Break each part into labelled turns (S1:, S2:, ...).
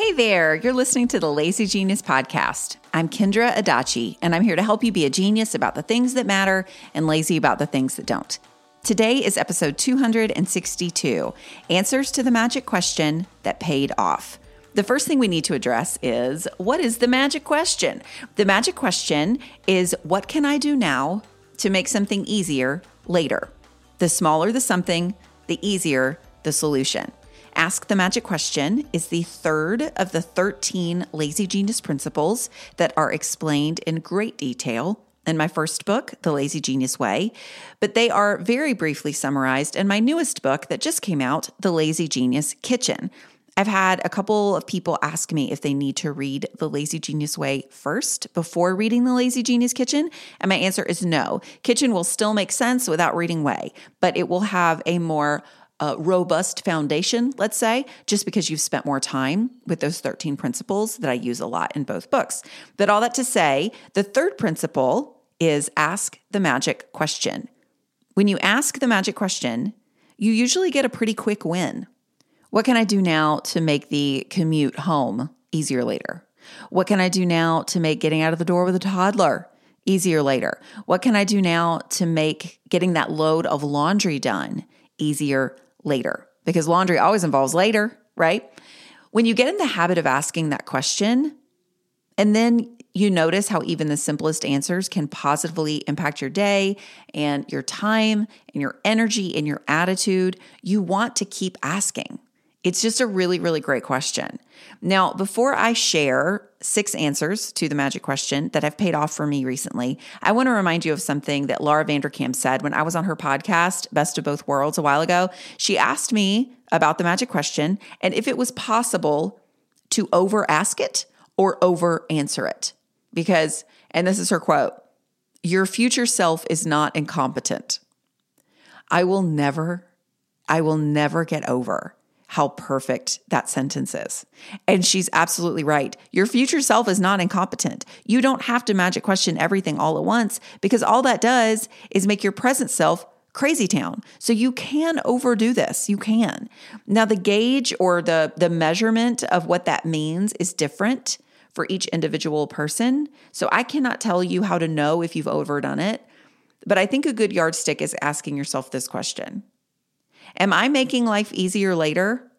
S1: Hey there, you're listening to the Lazy Genius Podcast. I'm Kendra Adachi, and I'm here to help you be a genius about the things that matter and lazy about the things that don't. Today is episode 262 Answers to the Magic Question That Paid Off. The first thing we need to address is what is the magic question? The magic question is what can I do now to make something easier later? The smaller the something, the easier the solution. Ask the Magic Question is the third of the 13 Lazy Genius principles that are explained in great detail in my first book, The Lazy Genius Way, but they are very briefly summarized in my newest book that just came out, The Lazy Genius Kitchen. I've had a couple of people ask me if they need to read The Lazy Genius Way first before reading The Lazy Genius Kitchen. And my answer is no. Kitchen will still make sense without reading Way, but it will have a more uh, robust foundation, let's say, just because you've spent more time with those 13 principles that I use a lot in both books. But all that to say, the third principle is ask the magic question. When you ask the magic question, you usually get a pretty quick win. What can I do now to make the commute home easier later? What can I do now to make getting out of the door with a toddler easier later? What can I do now to make getting that load of laundry done easier later because laundry always involves later, right? When you get in the habit of asking that question, and then you notice how even the simplest answers can positively impact your day and your time and your energy and your attitude, you want to keep asking. It's just a really, really great question. Now, before I share six answers to the magic question that have paid off for me recently, I want to remind you of something that Laura Vanderkam said when I was on her podcast, Best of Both Worlds, a while ago. She asked me about the magic question and if it was possible to over ask it or over answer it. Because, and this is her quote your future self is not incompetent. I will never, I will never get over how perfect that sentence is. And she's absolutely right. Your future self is not incompetent. You don't have to magic question everything all at once because all that does is make your present self crazy town. So you can overdo this. You can. Now the gauge or the the measurement of what that means is different for each individual person. So I cannot tell you how to know if you've overdone it, but I think a good yardstick is asking yourself this question. Am I making life easier later?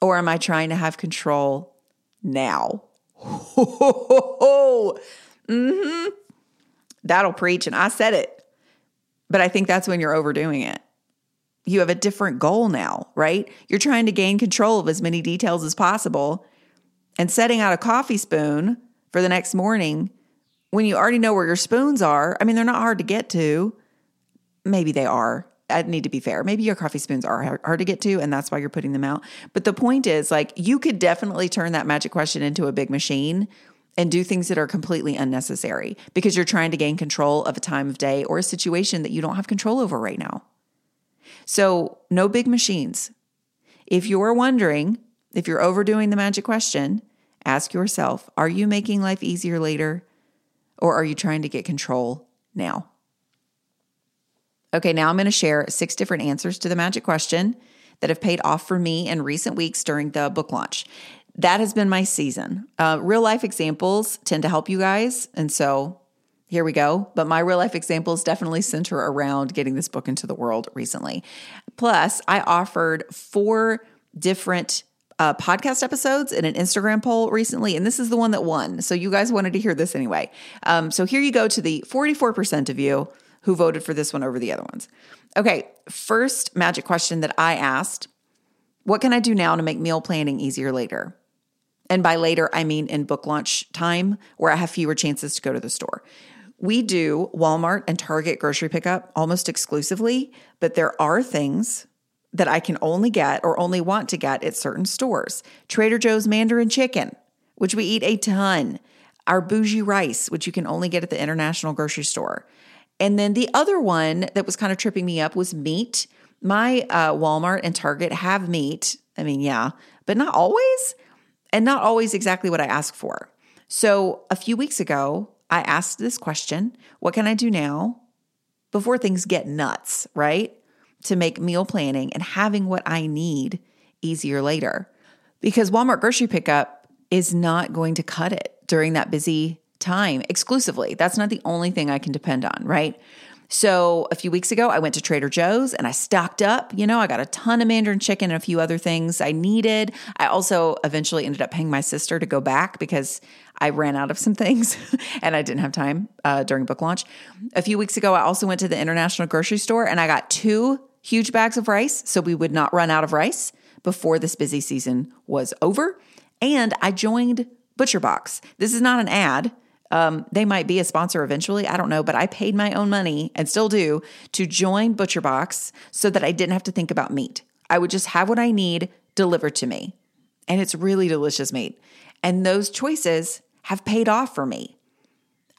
S1: Or am I trying to have control now? mm-hmm. That'll preach. And I said it. But I think that's when you're overdoing it. You have a different goal now, right? You're trying to gain control of as many details as possible and setting out a coffee spoon for the next morning when you already know where your spoons are. I mean, they're not hard to get to. Maybe they are. I need to be fair. Maybe your coffee spoons are hard to get to, and that's why you're putting them out. But the point is, like, you could definitely turn that magic question into a big machine and do things that are completely unnecessary because you're trying to gain control of a time of day or a situation that you don't have control over right now. So, no big machines. If you're wondering if you're overdoing the magic question, ask yourself are you making life easier later or are you trying to get control now? Okay, now I'm going to share six different answers to the magic question that have paid off for me in recent weeks during the book launch. That has been my season. Uh, real life examples tend to help you guys. And so here we go. But my real life examples definitely center around getting this book into the world recently. Plus, I offered four different uh, podcast episodes in an Instagram poll recently, and this is the one that won. So you guys wanted to hear this anyway. Um, so here you go to the 44% of you who voted for this one over the other ones. Okay, first magic question that I asked What can I do now to make meal planning easier later? And by later, I mean in book launch time where I have fewer chances to go to the store. We do Walmart and Target grocery pickup almost exclusively, but there are things that I can only get or only want to get at certain stores. Trader Joe's Mandarin Chicken, which we eat a ton. Our bougie rice, which you can only get at the international grocery store. And then the other one that was kind of tripping me up was meat. My uh, Walmart and Target have meat. I mean, yeah, but not always, and not always exactly what I ask for. So a few weeks ago, I asked this question What can I do now before things get nuts, right? To make meal planning and having what I need easier later. Because Walmart grocery pickup is not going to cut it during that busy time exclusively. That's not the only thing I can depend on, right? So a few weeks ago, I went to Trader Joe's and I stocked up. You know, I got a ton of Mandarin chicken and a few other things I needed. I also eventually ended up paying my sister to go back because I ran out of some things and I didn't have time uh, during book launch. A few weeks ago, I also went to the international grocery store and I got two huge bags of rice so we would not run out of rice before this busy season was over. And I joined ButcherBox. This is not an ad. Um, they might be a sponsor eventually. I don't know, but I paid my own money and still do to join ButcherBox so that I didn't have to think about meat. I would just have what I need delivered to me. And it's really delicious meat. And those choices have paid off for me.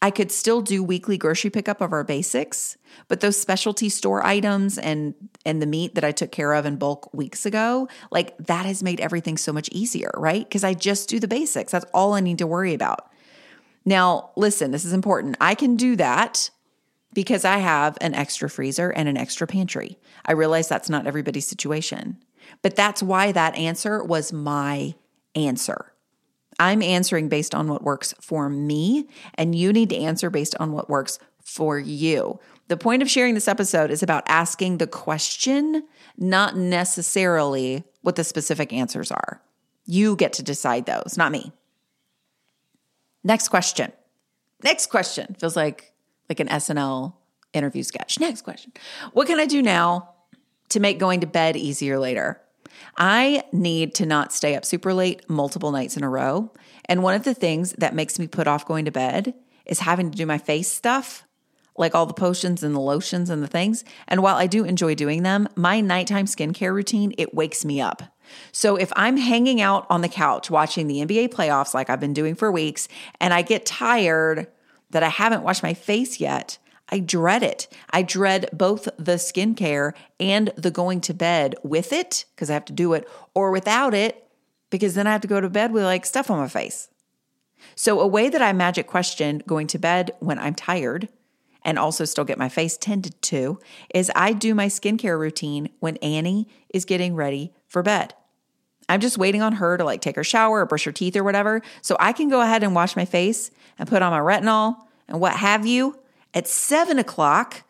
S1: I could still do weekly grocery pickup of our basics, but those specialty store items and and the meat that I took care of in bulk weeks ago, like that has made everything so much easier, right? Because I just do the basics. That's all I need to worry about. Now, listen, this is important. I can do that because I have an extra freezer and an extra pantry. I realize that's not everybody's situation, but that's why that answer was my answer. I'm answering based on what works for me, and you need to answer based on what works for you. The point of sharing this episode is about asking the question, not necessarily what the specific answers are. You get to decide those, not me. Next question. Next question. Feels like like an SNL interview sketch. Next question. What can I do now to make going to bed easier later? I need to not stay up super late multiple nights in a row. And one of the things that makes me put off going to bed is having to do my face stuff, like all the potions and the lotions and the things. And while I do enjoy doing them, my nighttime skincare routine, it wakes me up. So if I'm hanging out on the couch watching the NBA playoffs like I've been doing for weeks and I get tired that I haven't washed my face yet, I dread it. I dread both the skincare and the going to bed with it because I have to do it or without it because then I have to go to bed with like stuff on my face. So, a way that I magic question going to bed when I'm tired and also still get my face tended to is I do my skincare routine when Annie is getting ready for bed. I'm just waiting on her to like take her shower or brush her teeth or whatever. So I can go ahead and wash my face and put on my retinol and what have you at seven o'clock.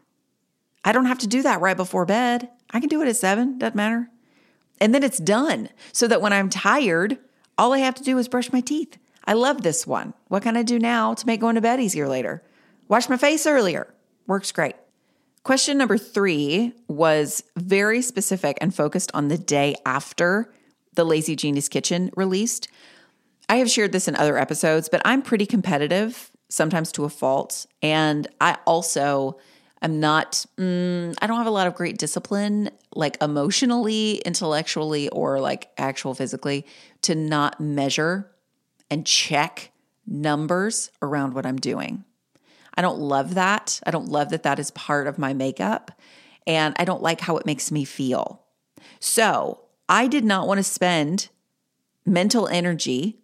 S1: I don't have to do that right before bed. I can do it at seven, doesn't matter. And then it's done so that when I'm tired, all I have to do is brush my teeth. I love this one. What can I do now to make going to bed easier later? Wash my face earlier. Works great. Question number three was very specific and focused on the day after the Lazy Genius Kitchen released. I have shared this in other episodes, but I'm pretty competitive, sometimes to a fault. And I also am not, mm, I don't have a lot of great discipline, like emotionally, intellectually, or like actual physically, to not measure and check numbers around what I'm doing. I don't love that. I don't love that that is part of my makeup. And I don't like how it makes me feel. So I did not want to spend mental energy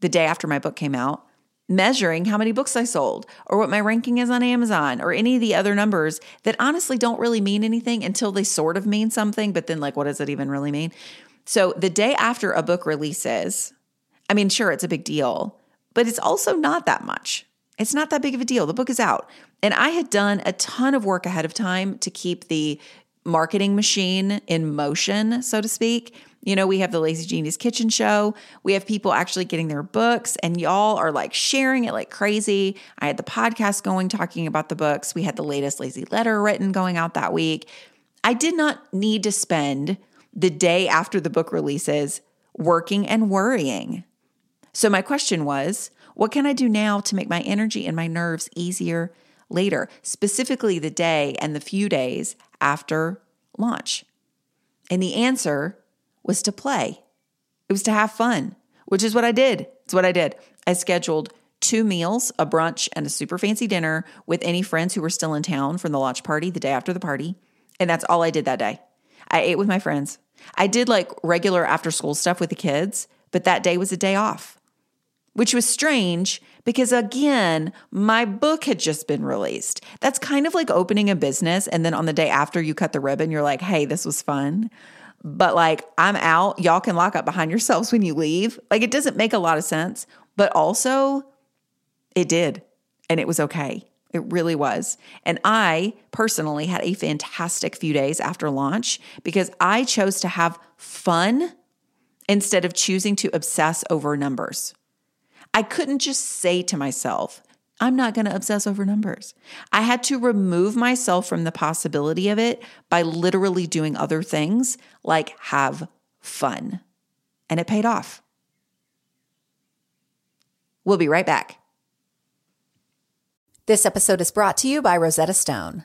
S1: the day after my book came out measuring how many books I sold or what my ranking is on Amazon or any of the other numbers that honestly don't really mean anything until they sort of mean something. But then, like, what does it even really mean? So, the day after a book releases, I mean, sure, it's a big deal, but it's also not that much. It's not that big of a deal. The book is out. And I had done a ton of work ahead of time to keep the marketing machine in motion, so to speak,
S2: You know, we have the Lazy Genius Kitchen Show. We have people actually getting their books, and y'all are like sharing it like crazy. I had the podcast going talking about the books. We had the latest Lazy Letter written going out that week. I did not need to spend the day after the book releases working and worrying. So, my question was what can I do now to make my energy and my nerves easier later, specifically the day and the few days after launch? And the answer was to play. It was to have fun, which is what I did. It's what I did. I scheduled two meals, a brunch and a super fancy dinner with any friends who were still in town from the launch party the day after the party. And that's all I did that day. I ate with my friends. I did like regular after school stuff with the kids, but that day was a day off, which was strange because again, my book had just been released. That's kind of like opening a business. And then on the day after you cut the ribbon, you're like, hey, this was fun. But like, I'm out. Y'all can lock up behind yourselves when you leave. Like, it doesn't make a lot of sense, but also it did. And it was okay. It really was. And I personally had a fantastic few days after launch because I chose to have fun instead of choosing to obsess over numbers. I couldn't just say to myself, I'm not going to obsess over numbers. I had to remove myself from the possibility of it by literally doing other things like have fun. And it paid off. We'll be right back.
S1: This episode is brought to you by Rosetta Stone.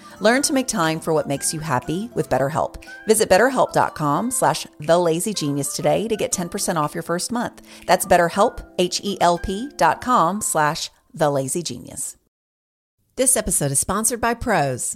S1: Learn to make time for what makes you happy with BetterHelp. Visit betterhelp.com slash thelazygenius today to get 10% off your first month. That's betterhelp, H-E-L-P dot com slash thelazygenius. This episode is sponsored by Prose.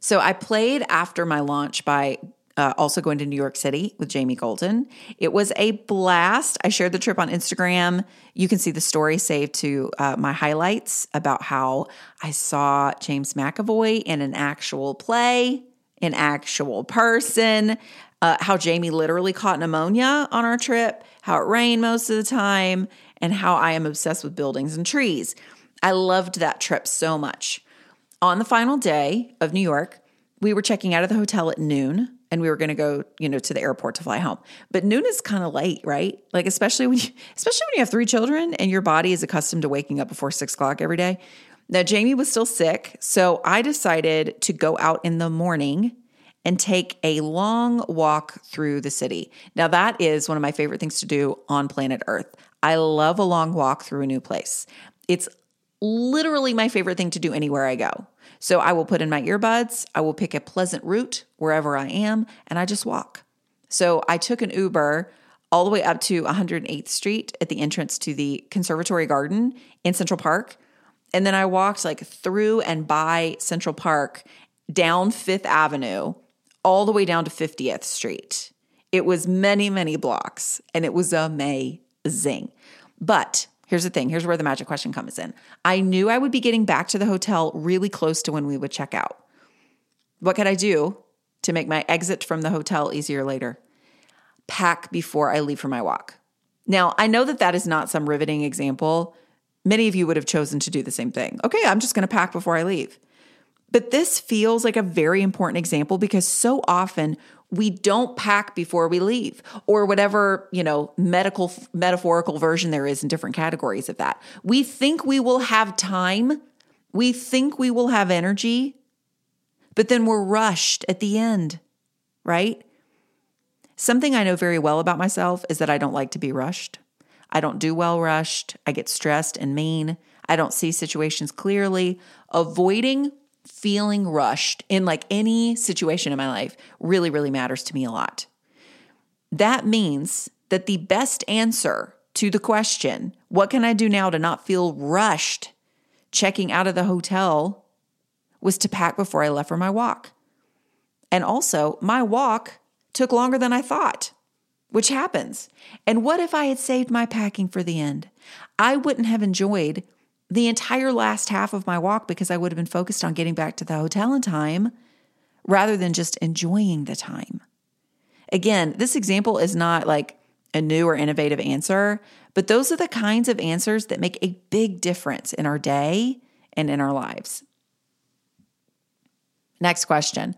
S1: So I played after my launch by uh, also going to New York City with Jamie Golden. It was a blast. I shared the trip on Instagram. You can see the story saved to uh, my highlights about how I saw James McAvoy in an actual play, an actual person, uh, how Jamie literally caught pneumonia on our trip, how it rained most of the time, and how I am obsessed with buildings and trees. I loved that trip so much. On the final day of New York, we were checking out of the hotel at noon and we were going to go, you know, to the airport to fly home. But noon is kind of late, right? Like especially when you, especially when you have three children and your body is accustomed to waking up before six o'clock every day. Now Jamie was still sick, so I decided to go out in the morning and take a long walk through the city. Now that is one of my favorite things to do on planet Earth. I love a long walk through a new place. It's literally my favorite thing to do anywhere I go. So I will put in my earbuds, I will pick a pleasant route wherever I am, and I just walk. So I took an Uber all the way up to 108th Street at the entrance to the Conservatory Garden in Central Park. And then I walked like through and by Central Park down Fifth Avenue all the way down to 50th Street. It was many, many blocks and it was amazing. But Here's the thing here's where the magic question comes in. I knew I would be getting back to the hotel really close to when we would check out. What could I do to make my exit from the hotel easier later? Pack before I leave for my walk. Now, I know that that is not some riveting example. Many of you would have chosen to do the same thing. Okay, I'm just going to pack before I leave. But this feels like a very important example because so often we don't pack before we leave or whatever, you know, medical metaphorical version there is in different categories of that. We think we will have time. We think we will have energy, but then we're rushed at the end, right? Something I know very well about myself is that I don't like to be rushed. I don't do well rushed. I get stressed and mean. I don't see situations clearly. Avoiding feeling rushed in like any situation in my life really, really matters to me a lot. That means that the best answer to the question, what can I do now to not feel rushed checking out of the hotel, was to pack before I left for my walk. And also, my walk took longer than I thought, which happens. And what if I had saved my packing for the end? I wouldn't have enjoyed the entire last half of my walk because I would have been focused on getting back to the hotel in time rather than just enjoying the time. Again, this example is not like a new or innovative answer, but those are the kinds of answers that make a big difference in our day and in our lives. Next question.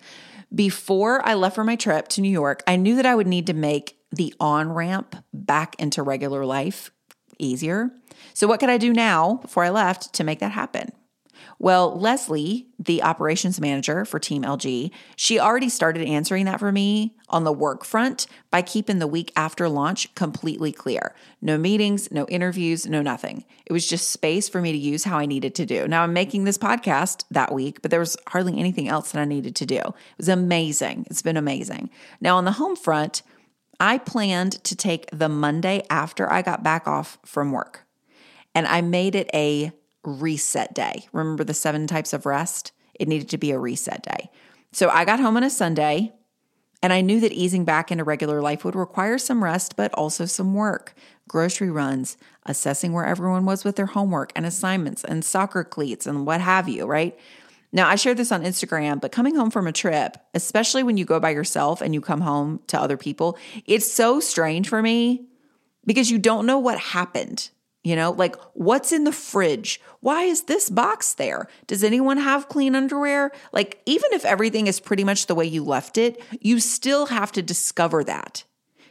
S1: Before I left for my trip to New York, I knew that I would need to make the on ramp back into regular life easier. So, what could I do now before I left to make that happen? Well, Leslie, the operations manager for Team LG, she already started answering that for me on the work front by keeping the week after launch completely clear. No meetings, no interviews, no nothing. It was just space for me to use how I needed to do. Now I'm making this podcast that week, but there was hardly anything else that I needed to do. It was amazing. It's been amazing. Now on the home front, I planned to take the Monday after I got back off from work and I made it a reset day. Remember the seven types of rest? It needed to be a reset day. So I got home on a Sunday and I knew that easing back into regular life would require some rest, but also some work grocery runs, assessing where everyone was with their homework and assignments and soccer cleats and what have you, right? Now, I shared this on Instagram, but coming home from a trip, especially when you go by yourself and you come home to other people, it's so strange for me because you don't know what happened. You know, like what's in the fridge? Why is this box there? Does anyone have clean underwear? Like, even if everything is pretty much the way you left it, you still have to discover that.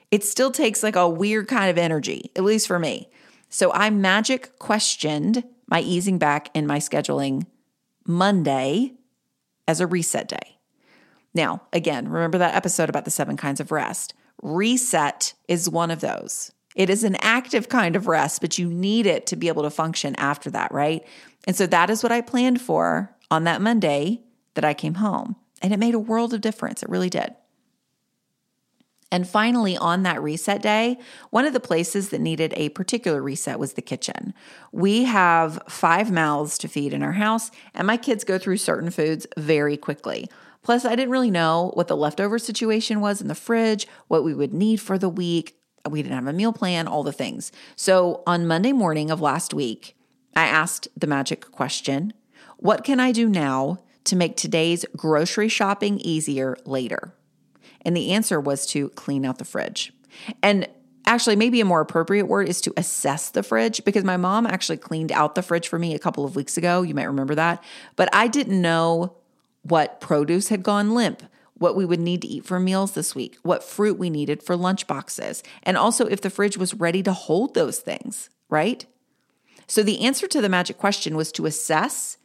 S1: It still takes like a weird kind of energy, at least for me. So I magic questioned my easing back in my scheduling Monday as a reset day. Now, again, remember that episode about the seven kinds of rest. Reset is one of those. It is an active kind of rest, but you need it to be able to function after that, right? And so that is what I planned for on that Monday that I came home. And it made a world of difference. It really did. And finally, on that reset day, one of the places that needed a particular reset was the kitchen. We have five mouths to feed in our house, and my kids go through certain foods very quickly. Plus, I didn't really know what the leftover situation was in the fridge, what we would need for the week. We didn't have a meal plan, all the things. So on Monday morning of last week, I asked the magic question What can I do now to make today's grocery shopping easier later? And the answer was to clean out the fridge. And actually, maybe a more appropriate word is to assess the fridge because my mom actually cleaned out the fridge for me a couple of weeks ago. You might remember that. But I didn't know what produce had gone limp, what we would need to eat for meals this week, what fruit we needed for lunch boxes, and also if the fridge was ready to hold those things, right? So the answer to the magic question was to assess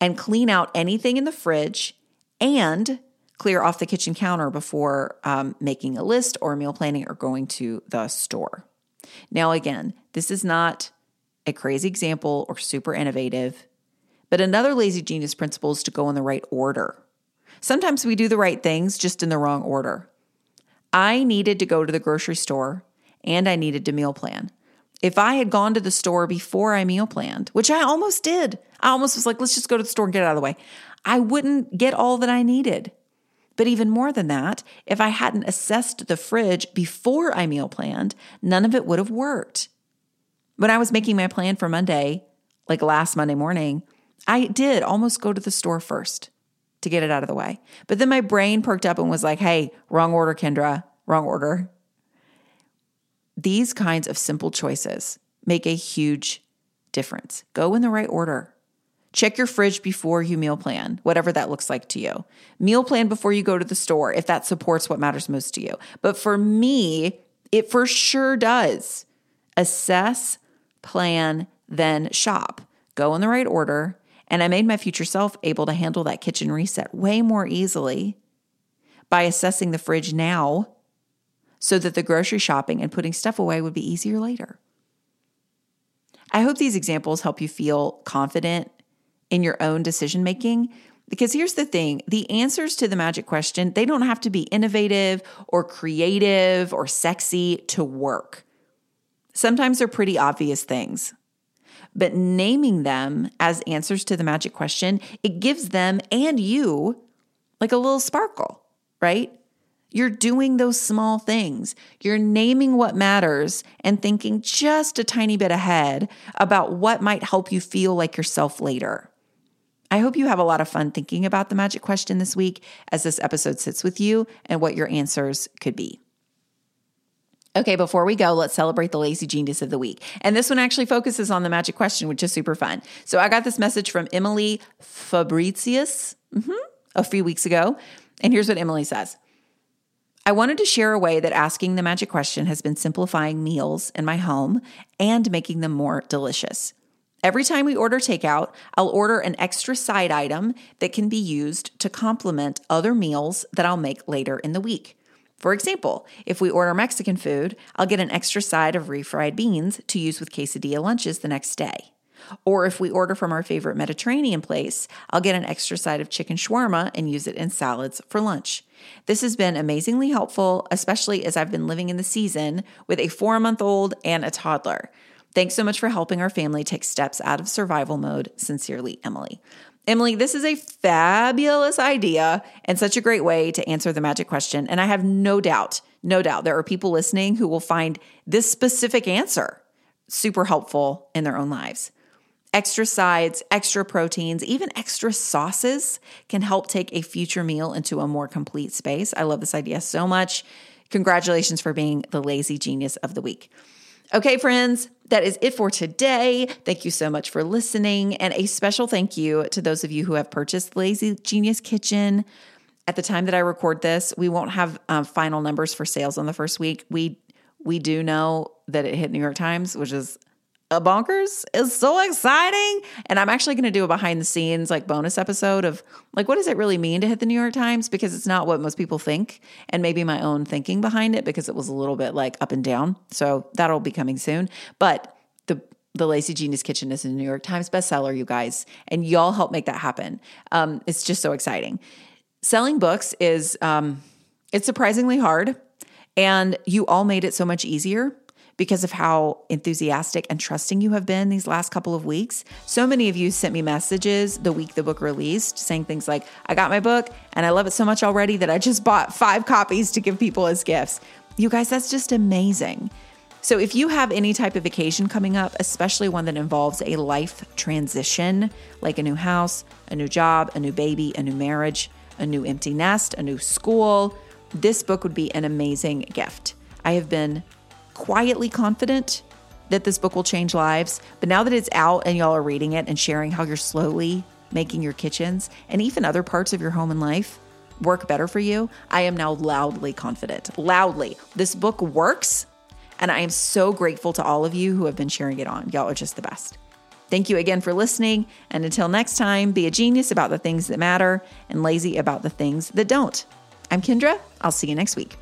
S1: and clean out anything in the fridge and clear off the kitchen counter before um, making a list or meal planning or going to the store. Now, again, this is not a crazy example or super innovative. But another lazy genius principle is to go in the right order. Sometimes we do the right things just in the wrong order. I needed to go to the grocery store and I needed to meal plan. If I had gone to the store before I meal planned, which I almost did, I almost was like, let's just go to the store and get out of the way, I wouldn't get all that I needed. But even more than that, if I hadn't assessed the fridge before I meal planned, none of it would have worked. When I was making my plan for Monday, like last Monday morning, I did almost go to the store first to get it out of the way. But then my brain perked up and was like, hey, wrong order, Kendra, wrong order. These kinds of simple choices make a huge difference. Go in the right order. Check your fridge before you meal plan, whatever that looks like to you. Meal plan before you go to the store if that supports what matters most to you. But for me, it for sure does. Assess, plan, then shop. Go in the right order and I made my future self able to handle that kitchen reset way more easily by assessing the fridge now so that the grocery shopping and putting stuff away would be easier later. I hope these examples help you feel confident in your own decision making. Because here's the thing the answers to the magic question, they don't have to be innovative or creative or sexy to work. Sometimes they're pretty obvious things but naming them as answers to the magic question, it gives them and you like a little sparkle, right? You're doing those small things. You're naming what matters and thinking just a tiny bit ahead about what might help you feel like yourself later. I hope you have a lot of fun thinking about the magic question this week as this episode sits with you and what your answers could be. Okay, before we go, let's celebrate the lazy genius of the week. And this one actually focuses on the magic question, which is super fun. So I got this message from Emily Fabricius mm-hmm, a few weeks ago. And here's what Emily says I wanted to share a way that asking the magic question has been simplifying meals in my home and making them more delicious. Every time we order takeout, I'll order an extra side item that can be used to complement other meals that I'll make later in the week. For example, if we order Mexican food, I'll get an extra side of refried beans to use with quesadilla lunches the next day. Or if we order from our favorite Mediterranean place, I'll get an extra side of chicken shawarma and use it in salads for lunch. This has been amazingly helpful, especially as I've been living in the season with a four month old and a toddler. Thanks so much for helping our family take steps out of survival mode. Sincerely, Emily. Emily, this is a fabulous idea and such a great way to answer the magic question. And I have no doubt, no doubt, there are people listening who will find this specific answer super helpful in their own lives. Extra sides, extra proteins, even extra sauces can help take a future meal into a more complete space. I love this idea so much. Congratulations for being the lazy genius of the week. Okay, friends, that is it for today. Thank you so much for listening. And a special thank you to those of you who have purchased Lazy Genius Kitchen. At the time that I record this, we won't have um, final numbers for sales on the first week. We we do know that it hit New York Times, which is bonkers is so exciting. And I'm actually going to do a behind the scenes, like bonus episode of like, what does it really mean to hit the New York Times? Because it's not what most people think, and maybe my own thinking behind it because it was a little bit like up and down. So that'll be coming soon. But the the Lazy Genius Kitchen is a New York Times bestseller, you guys, and y'all help make that happen. Um, it's just so exciting. Selling books is um, it's surprisingly hard, and you all made it so much easier because of how enthusiastic and trusting you have been these last couple of weeks. So many of you sent me messages the week the book released saying things like, I got my book and I love it so much already that I just bought five copies to give people as gifts. You guys, that's just amazing. So, if you have any type of vacation coming up, especially one that involves a life transition, like a new house, a new job, a new baby, a new marriage, a new empty nest, a new school, this book would be an amazing gift. I have been quietly confident that this book will change lives, but now that it's out and y'all are reading it and sharing how you're slowly making your kitchens and even other parts of your home and life work better for you, I am now loudly confident. Loudly. This book works and I am so grateful to all of you who have been sharing it on. Y'all are just the best. Thank you again for listening. And until next time, be a genius about the things that matter and lazy about the things that don't. I'm Kendra. I'll see you next week.